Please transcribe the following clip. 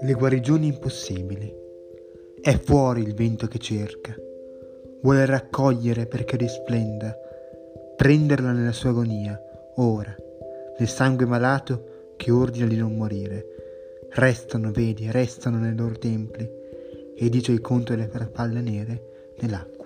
Le guarigioni impossibili. È fuori il vento che cerca. Vuole raccogliere perché risplenda, prenderla nella sua agonia, ora, nel sangue malato che ordina di non morire. Restano, vedi, restano nei loro templi, e dice il conto delle farfalle nere nell'acqua.